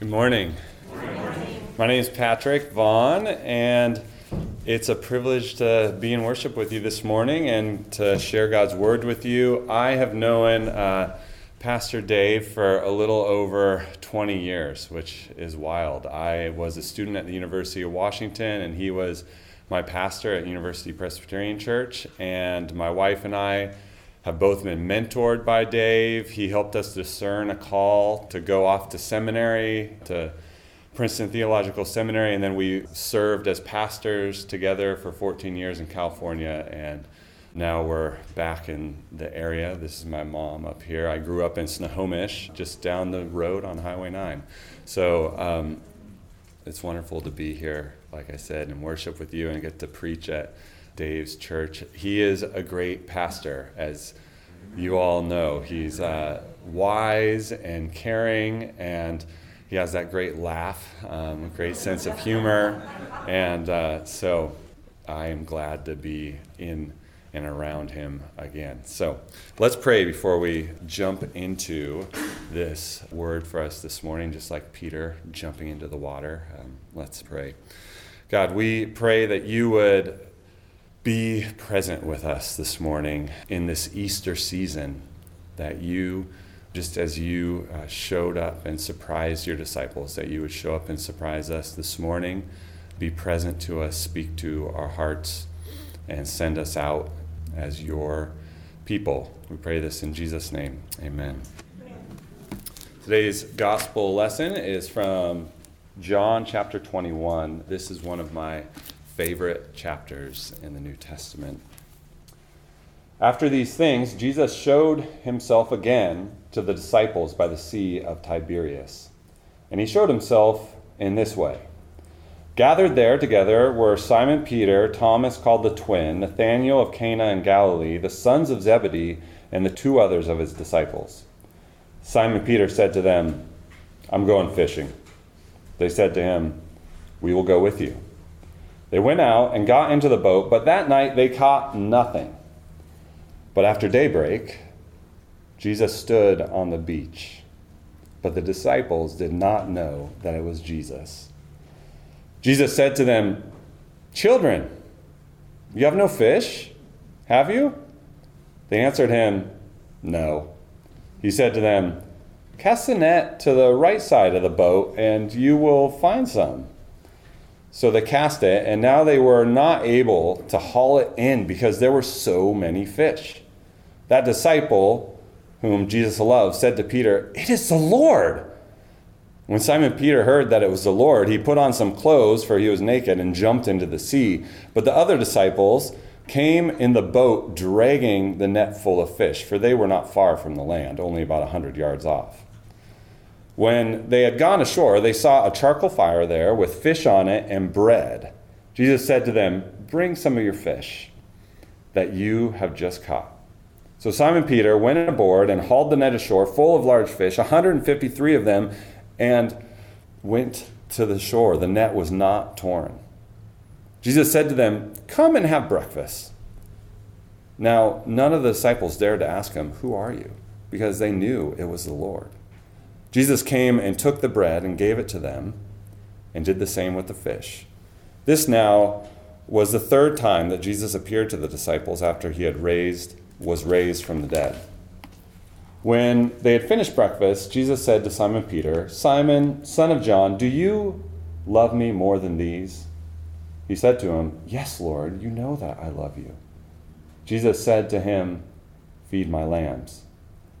Good morning. My name is Patrick Vaughn, and it's a privilege to be in worship with you this morning and to share God's word with you. I have known uh, Pastor Dave for a little over 20 years, which is wild. I was a student at the University of Washington, and he was my pastor at University Presbyterian Church, and my wife and I have both been mentored by Dave. He helped us discern a call to go off to seminary, to Princeton Theological Seminary, and then we served as pastors together for 14 years in California. And now we're back in the area. This is my mom up here. I grew up in Snohomish, just down the road on Highway 9. So um, it's wonderful to be here, like I said, and worship with you and get to preach at Dave's church. He is a great pastor, as you all know. He's uh, wise and caring, and he has that great laugh, um, a great sense of humor. And uh, so I am glad to be in and around him again. So let's pray before we jump into this word for us this morning, just like Peter jumping into the water. Um, let's pray. God, we pray that you would be present with us this morning in this Easter season, that you, just as you uh, showed up and surprised your disciples, that you would show up and surprise us this morning, be present to us, speak to our hearts, and send us out as your people. We pray this in Jesus' name. Amen. Today's gospel lesson is from John chapter 21. This is one of my favorite chapters in the New Testament. After these things, Jesus showed himself again to the disciples by the Sea of Tiberias. And he showed himself in this way. Gathered there together were Simon Peter, Thomas called the twin, Nathanael of Cana in Galilee, the sons of Zebedee, and the two others of his disciples. Simon Peter said to them, I'm going fishing. They said to him, We will go with you. They went out and got into the boat, but that night they caught nothing. But after daybreak, Jesus stood on the beach. But the disciples did not know that it was Jesus. Jesus said to them, Children, you have no fish, have you? They answered him, No. He said to them, Cast the net to the right side of the boat, and you will find some. So they cast it, and now they were not able to haul it in because there were so many fish. That disciple, whom Jesus loved, said to Peter, It is the Lord. When Simon Peter heard that it was the Lord, he put on some clothes, for he was naked, and jumped into the sea. But the other disciples came in the boat, dragging the net full of fish, for they were not far from the land, only about a hundred yards off. When they had gone ashore, they saw a charcoal fire there with fish on it and bread. Jesus said to them, Bring some of your fish that you have just caught. So Simon Peter went aboard and hauled the net ashore full of large fish, 153 of them, and went to the shore. The net was not torn. Jesus said to them, Come and have breakfast. Now, none of the disciples dared to ask him, Who are you? because they knew it was the Lord. Jesus came and took the bread and gave it to them, and did the same with the fish. This now was the third time that Jesus appeared to the disciples after he had raised was raised from the dead. When they had finished breakfast, Jesus said to Simon Peter, Simon, son of John, do you love me more than these? He said to him, Yes, Lord, you know that I love you. Jesus said to him, Feed my lambs.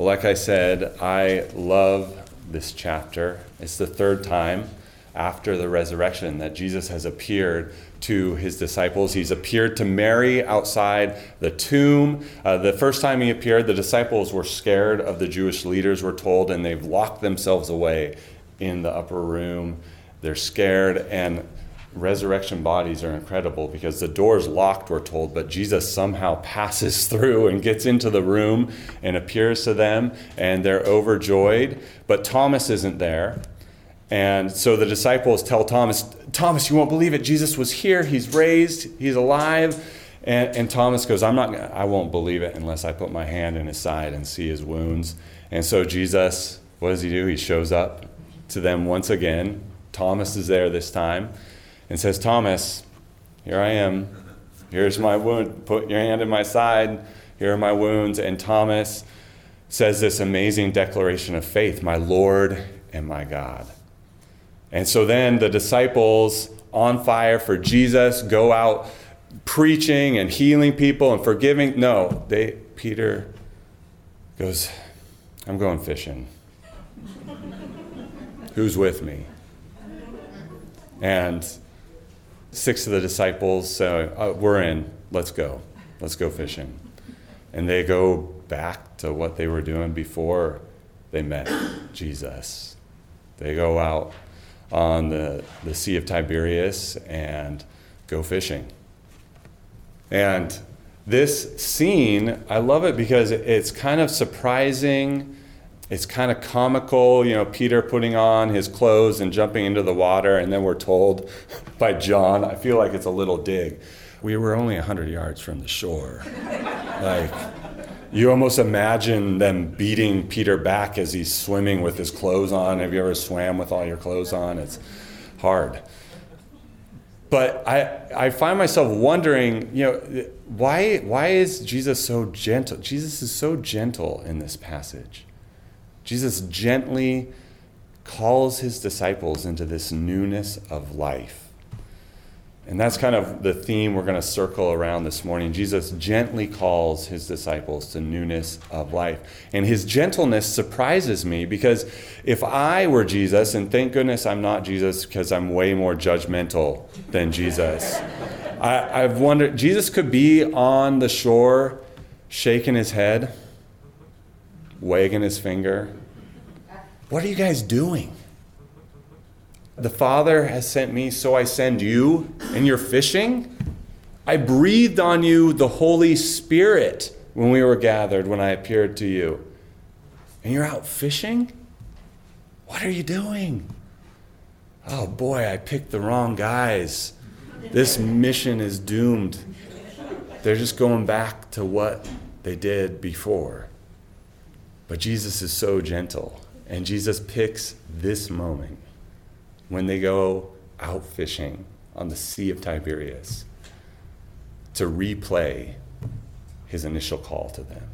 Well, like I said, I love this chapter. It's the third time after the resurrection that Jesus has appeared to his disciples. He's appeared to Mary outside the tomb. Uh, the first time he appeared, the disciples were scared of the Jewish leaders, we're told, and they've locked themselves away in the upper room. They're scared, and resurrection bodies are incredible because the door's locked, we're told, but Jesus somehow passes through and gets into the room and appears to them, and they're overjoyed. But Thomas isn't there. And so the disciples tell Thomas, Thomas, you won't believe it. Jesus was here. He's raised. He's alive. And, and Thomas goes, I'm not, I won't believe it unless I put my hand in his side and see his wounds. And so Jesus, what does he do? He shows up to them once again. Thomas is there this time and says, Thomas, here I am. Here's my wound. Put your hand in my side. Here are my wounds. And Thomas says this amazing declaration of faith My Lord and my God. And so then the disciples, on fire for Jesus, go out preaching and healing people and forgiving. No, they Peter goes, I'm going fishing. Who's with me? And six of the disciples say, uh, We're in, let's go. Let's go fishing. And they go back to what they were doing before they met Jesus. They go out on the, the Sea of Tiberias and go fishing. And this scene, I love it because it's kind of surprising. It's kind of comical, you know, Peter putting on his clothes and jumping into the water, and then we're told by John, I feel like it's a little dig. We were only 100 yards from the shore. like, you almost imagine them beating Peter back as he's swimming with his clothes on. Have you ever swam with all your clothes on? It's hard. But I, I find myself wondering, you know, why, why is Jesus so gentle? Jesus is so gentle in this passage. Jesus gently calls his disciples into this newness of life. And that's kind of the theme we're going to circle around this morning. Jesus gently calls his disciples to newness of life. And his gentleness surprises me because if I were Jesus, and thank goodness I'm not Jesus because I'm way more judgmental than Jesus, I, I've wondered, Jesus could be on the shore shaking his head, wagging his finger. What are you guys doing? The Father has sent me, so I send you, and you're fishing? I breathed on you the Holy Spirit when we were gathered, when I appeared to you. And you're out fishing? What are you doing? Oh boy, I picked the wrong guys. This mission is doomed. They're just going back to what they did before. But Jesus is so gentle, and Jesus picks this moment when they go out fishing on the Sea of Tiberias to replay his initial call to them.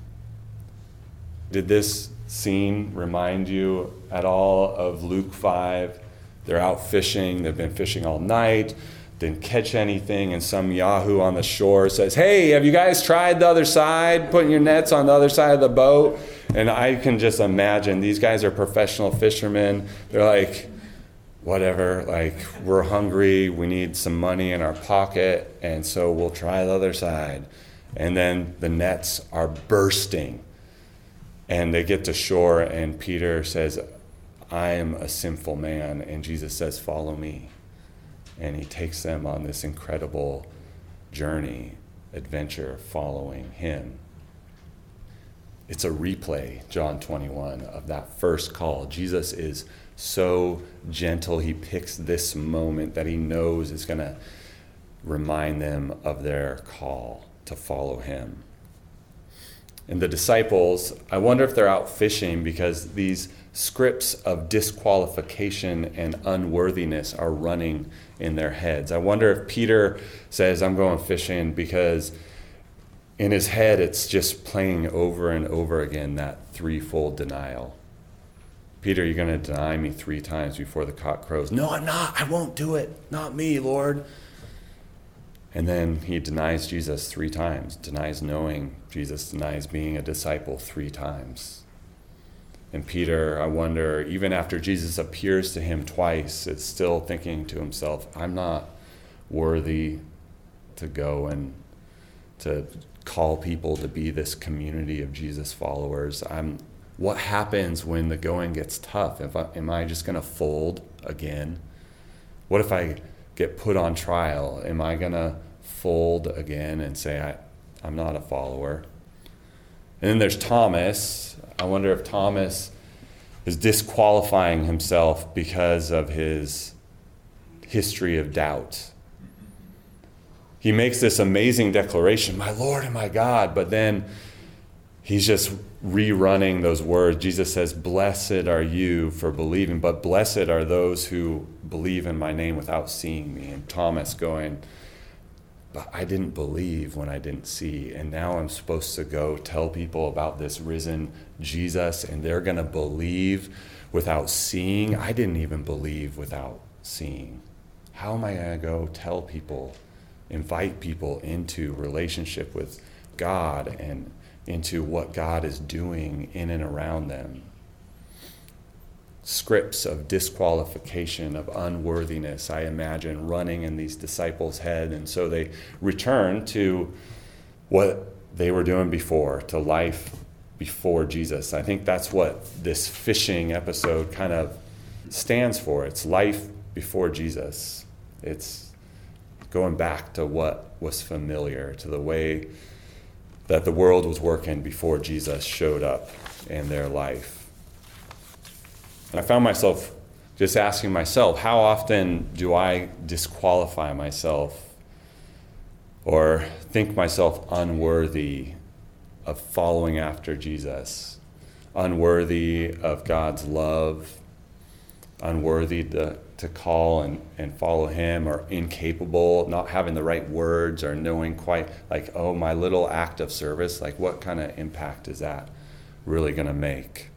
Did this scene remind you at all of Luke 5? They're out fishing, they've been fishing all night, didn't catch anything, and some Yahoo on the shore says, Hey, have you guys tried the other side, putting your nets on the other side of the boat? And I can just imagine these guys are professional fishermen. They're like, whatever, like we're hungry, we need some money in our pocket, and so we'll try the other side. And then the nets are bursting. And they get to shore, and Peter says, I am a sinful man. And Jesus says, Follow me. And he takes them on this incredible journey, adventure, following him. It's a replay, John 21, of that first call. Jesus is so gentle. He picks this moment that he knows is going to remind them of their call to follow him. And the disciples, I wonder if they're out fishing because these scripts of disqualification and unworthiness are running in their heads. I wonder if Peter says, I'm going fishing because in his head it's just playing over and over again that threefold denial. Peter, you're going to deny me three times before the cock crows. No, I'm not. I won't do it. Not me, Lord. And then he denies Jesus three times, denies knowing Jesus, denies being a disciple three times. And Peter, I wonder, even after Jesus appears to him twice, is still thinking to himself, I'm not worthy to go and to call people to be this community of Jesus followers. I'm what happens when the going gets tough? If I, am I just going to fold again? What if I get put on trial? Am I going to fold again and say, I, I'm not a follower? And then there's Thomas. I wonder if Thomas is disqualifying himself because of his history of doubt. He makes this amazing declaration, My Lord and my God, but then he's just rerunning those words. Jesus says, Blessed are you for believing, but blessed are those who believe in my name without seeing me. And Thomas going, I didn't believe when I didn't see. And now I'm supposed to go tell people about this risen Jesus, and they're going to believe without seeing. I didn't even believe without seeing. How am I going to go tell people, invite people into relationship with God and into what God is doing in and around them. Scripts of disqualification, of unworthiness, I imagine, running in these disciples' head. And so they return to what they were doing before, to life before Jesus. I think that's what this fishing episode kind of stands for. It's life before Jesus. It's going back to what was familiar, to the way that the world was working before Jesus showed up in their life. I found myself just asking myself, how often do I disqualify myself or think myself unworthy of following after Jesus, unworthy of God's love, unworthy to to call and, and follow him? Or incapable, not having the right words or knowing quite like, oh, my little act of service, like what kind of impact is that really going to make?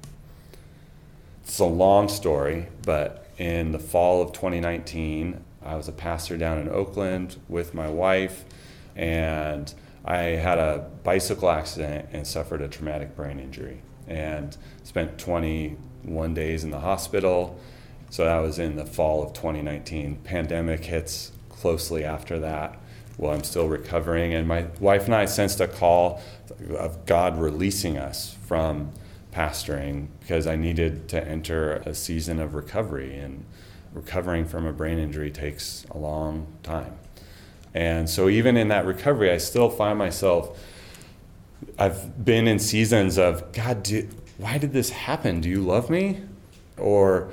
It's a long story, but in the fall of 2019, I was a pastor down in Oakland with my wife, and I had a bicycle accident and suffered a traumatic brain injury and spent 21 days in the hospital so that was in the fall of 2019. Pandemic hits closely after that. Well, I'm still recovering, and my wife and I sensed a call of God releasing us from pastoring because I needed to enter a season of recovery, and recovering from a brain injury takes a long time. And so, even in that recovery, I still find myself. I've been in seasons of God. Do, why did this happen? Do you love me? Or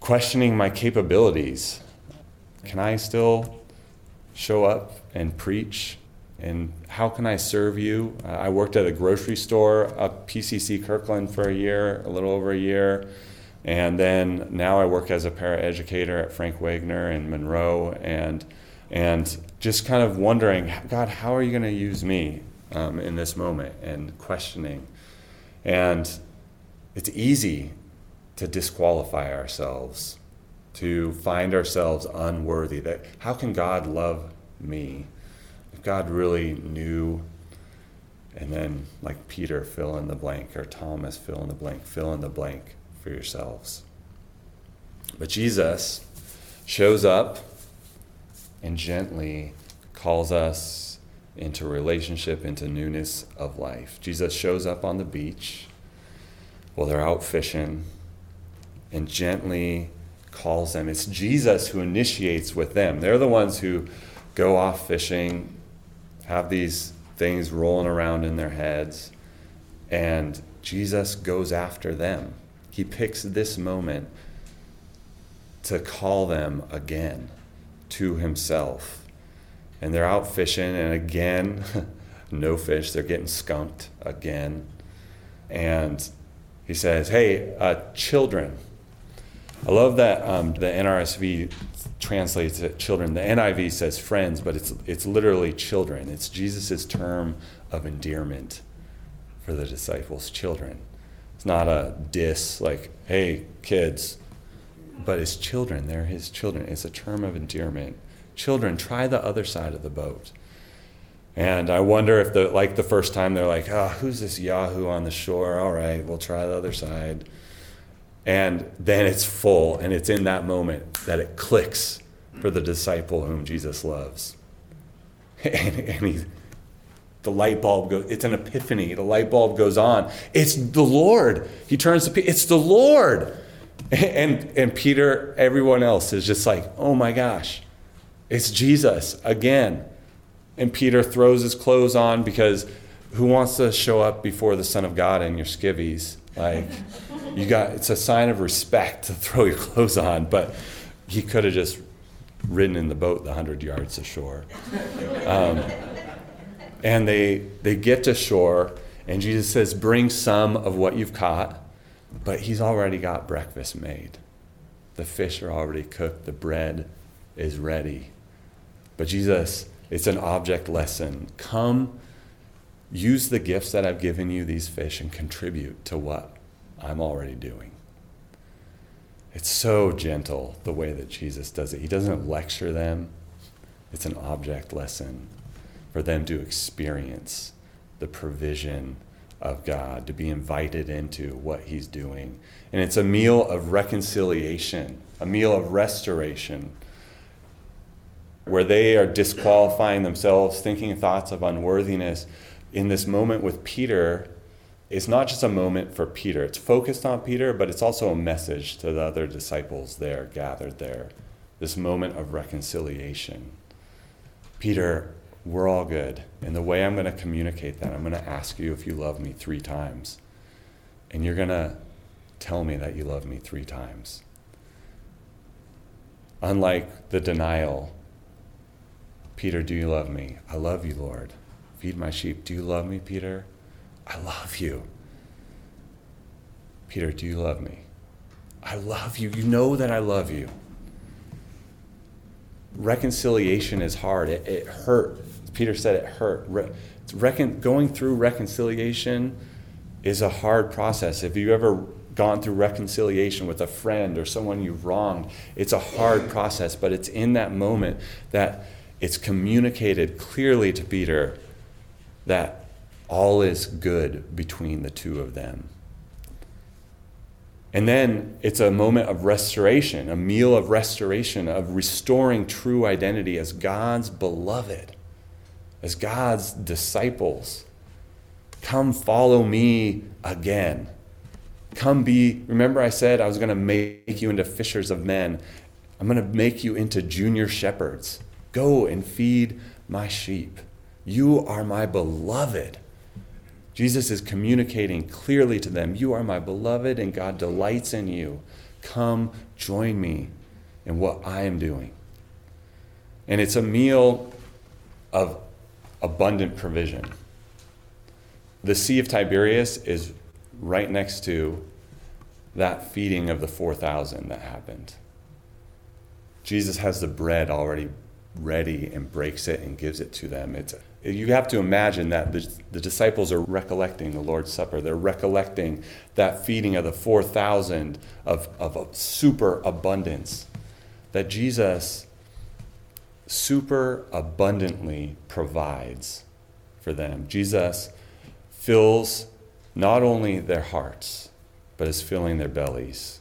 questioning my capabilities. Can I still show up and preach? And how can I serve you? Uh, I worked at a grocery store up PCC Kirkland for a year, a little over a year. And then now I work as a paraeducator at Frank Wagner in Monroe. And, and just kind of wondering, God, how are you going to use me um, in this moment? And questioning. And it's easy to disqualify ourselves, to find ourselves unworthy. That how can God love me? God really knew, and then like Peter, fill in the blank, or Thomas, fill in the blank, fill in the blank for yourselves. But Jesus shows up and gently calls us into relationship, into newness of life. Jesus shows up on the beach while they're out fishing and gently calls them. It's Jesus who initiates with them. They're the ones who go off fishing, have these things rolling around in their heads, and Jesus goes after them. He picks this moment to call them again to himself. And they're out fishing, and again, no fish. They're getting skunked again. And he says, Hey, uh, children, I love that um, the NRSV translates it children. The NIV says friends, but it's it's literally children. It's Jesus' term of endearment for the disciples, children. It's not a diss like, hey, kids, but it's children. They're his children. It's a term of endearment. Children, try the other side of the boat. And I wonder if the like the first time they're like, oh, who's this Yahoo on the shore? All right, we'll try the other side. And then it's full, and it's in that moment that it clicks for the disciple whom Jesus loves. And, and he, the light bulb goes, it's an epiphany. The light bulb goes on. It's the Lord. He turns to Peter, it's the Lord. And, and Peter, everyone else is just like, oh my gosh, it's Jesus again. And Peter throws his clothes on because who wants to show up before the Son of God in your skivvies? Like, you got, it's a sign of respect to throw your clothes on, but he could have just ridden in the boat the 100 yards ashore. Um, and they, they get to shore, and Jesus says, Bring some of what you've caught, but he's already got breakfast made. The fish are already cooked, the bread is ready. But Jesus, it's an object lesson. Come, use the gifts that I've given you, these fish, and contribute to what I'm already doing. It's so gentle the way that Jesus does it. He doesn't lecture them, it's an object lesson for them to experience the provision of God, to be invited into what He's doing. And it's a meal of reconciliation, a meal of restoration, where they are disqualifying themselves, thinking thoughts of unworthiness. In this moment with Peter, it's not just a moment for Peter. It's focused on Peter, but it's also a message to the other disciples there gathered there. This moment of reconciliation. Peter, we're all good. And the way I'm going to communicate that, I'm going to ask you if you love me three times. And you're going to tell me that you love me three times. Unlike the denial, Peter, do you love me? I love you, Lord. Feed my sheep. Do you love me, Peter? I love you. Peter, do you love me? I love you. You know that I love you. Reconciliation is hard. It, it hurt. Peter said it hurt. Re- recon- going through reconciliation is a hard process. If you ever gone through reconciliation with a friend or someone you've wronged, it's a hard process, but it's in that moment that it's communicated clearly to Peter that all is good between the two of them. And then it's a moment of restoration, a meal of restoration, of restoring true identity as God's beloved, as God's disciples. Come follow me again. Come be, remember I said I was going to make you into fishers of men. I'm going to make you into junior shepherds. Go and feed my sheep. You are my beloved. Jesus is communicating clearly to them You are my beloved, and God delights in you. Come join me in what I am doing. And it's a meal of abundant provision. The Sea of Tiberias is right next to that feeding of the 4,000 that happened. Jesus has the bread already ready and breaks it and gives it to them. It's you have to imagine that the, the disciples are recollecting the Lord's Supper. They're recollecting that feeding of the 4,000 of, of a super abundance that Jesus super abundantly provides for them. Jesus fills not only their hearts, but is filling their bellies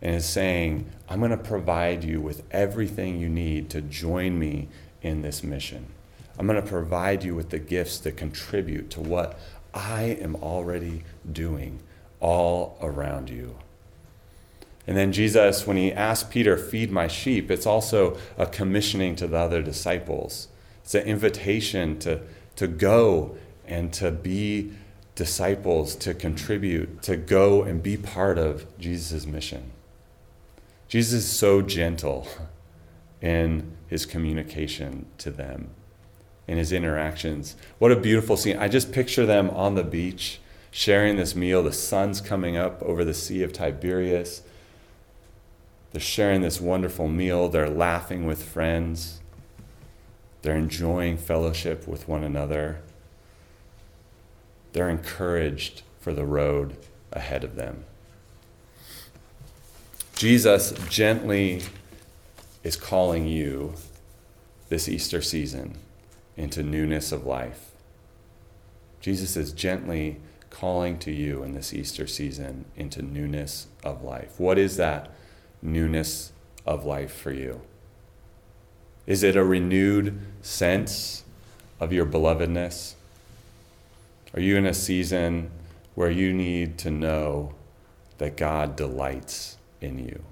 and is saying, I'm going to provide you with everything you need to join me in this mission. I'm going to provide you with the gifts that contribute to what I am already doing all around you. And then Jesus, when he asked Peter, Feed my sheep, it's also a commissioning to the other disciples. It's an invitation to, to go and to be disciples, to contribute, to go and be part of Jesus' mission. Jesus is so gentle in his communication to them in his interactions. What a beautiful scene. I just picture them on the beach sharing this meal. The sun's coming up over the Sea of Tiberias. They're sharing this wonderful meal. They're laughing with friends. They're enjoying fellowship with one another. They're encouraged for the road ahead of them. Jesus gently is calling you this Easter season into newness of life. Jesus is gently calling to you in this Easter season into newness of life. What is that newness of life for you? Is it a renewed sense of your belovedness? Are you in a season where you need to know that God delights in you?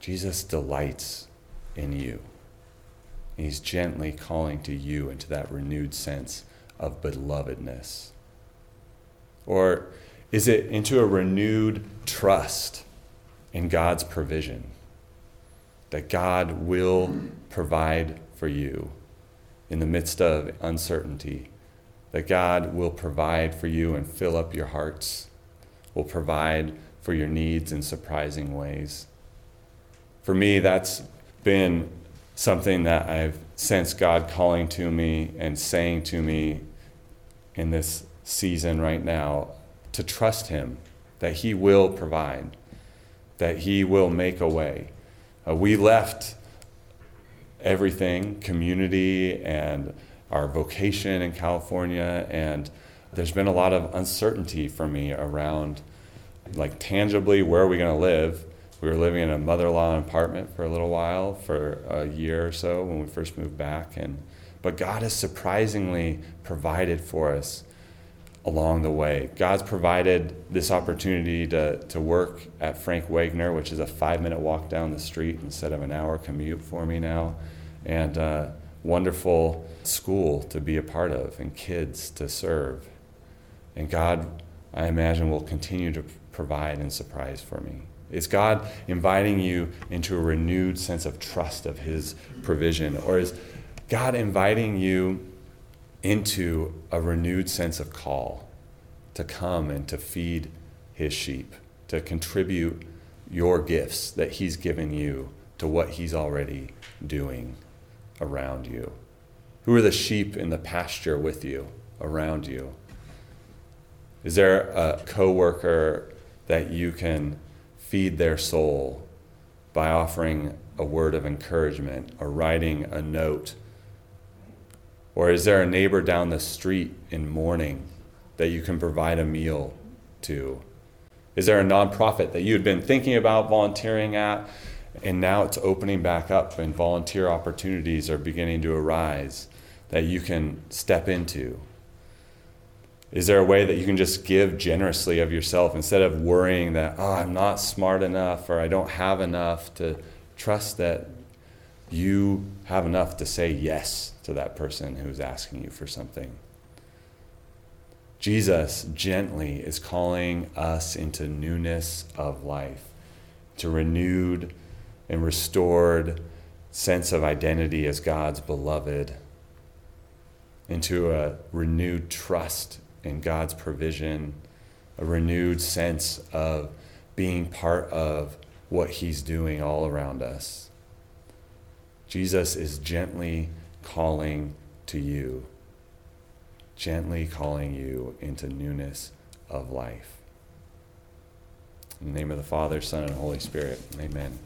Jesus delights in you. He's gently calling to you into that renewed sense of belovedness. Or is it into a renewed trust in God's provision? That God will provide for you in the midst of uncertainty, that God will provide for you and fill up your hearts, will provide for your needs in surprising ways. For me, that's been something that I've sensed God calling to me and saying to me in this season right now to trust Him, that He will provide, that He will make a way. Uh, we left everything, community and our vocation in California, and there's been a lot of uncertainty for me around, like, tangibly, where are we going to live? We were living in a mother-in-law apartment for a little while, for a year or so when we first moved back, and but God has surprisingly provided for us along the way. God's provided this opportunity to, to work at Frank Wagner, which is a five minute walk down the street instead of an hour commute for me now, and wonderful school to be a part of and kids to serve. And God, I imagine, will continue to provide and surprise for me. Is God inviting you into a renewed sense of trust of His provision? Or is God inviting you into a renewed sense of call to come and to feed His sheep, to contribute your gifts that He's given you to what He's already doing around you? Who are the sheep in the pasture with you, around you? Is there a coworker that you can feed their soul by offering a word of encouragement or writing a note? Or is there a neighbor down the street in mourning that you can provide a meal to? Is there a nonprofit that you had been thinking about volunteering at and now it's opening back up and volunteer opportunities are beginning to arise that you can step into? Is there a way that you can just give generously of yourself instead of worrying that, oh, I'm not smart enough or I don't have enough to trust that you have enough to say yes to that person who's asking you for something? Jesus gently is calling us into newness of life, to renewed and restored sense of identity as God's beloved, into a renewed trust in God's provision, a renewed sense of being part of what He's doing all around us. Jesus is gently calling to you, gently calling you into newness of life. In the name of the Father, Son, and Holy Spirit, amen.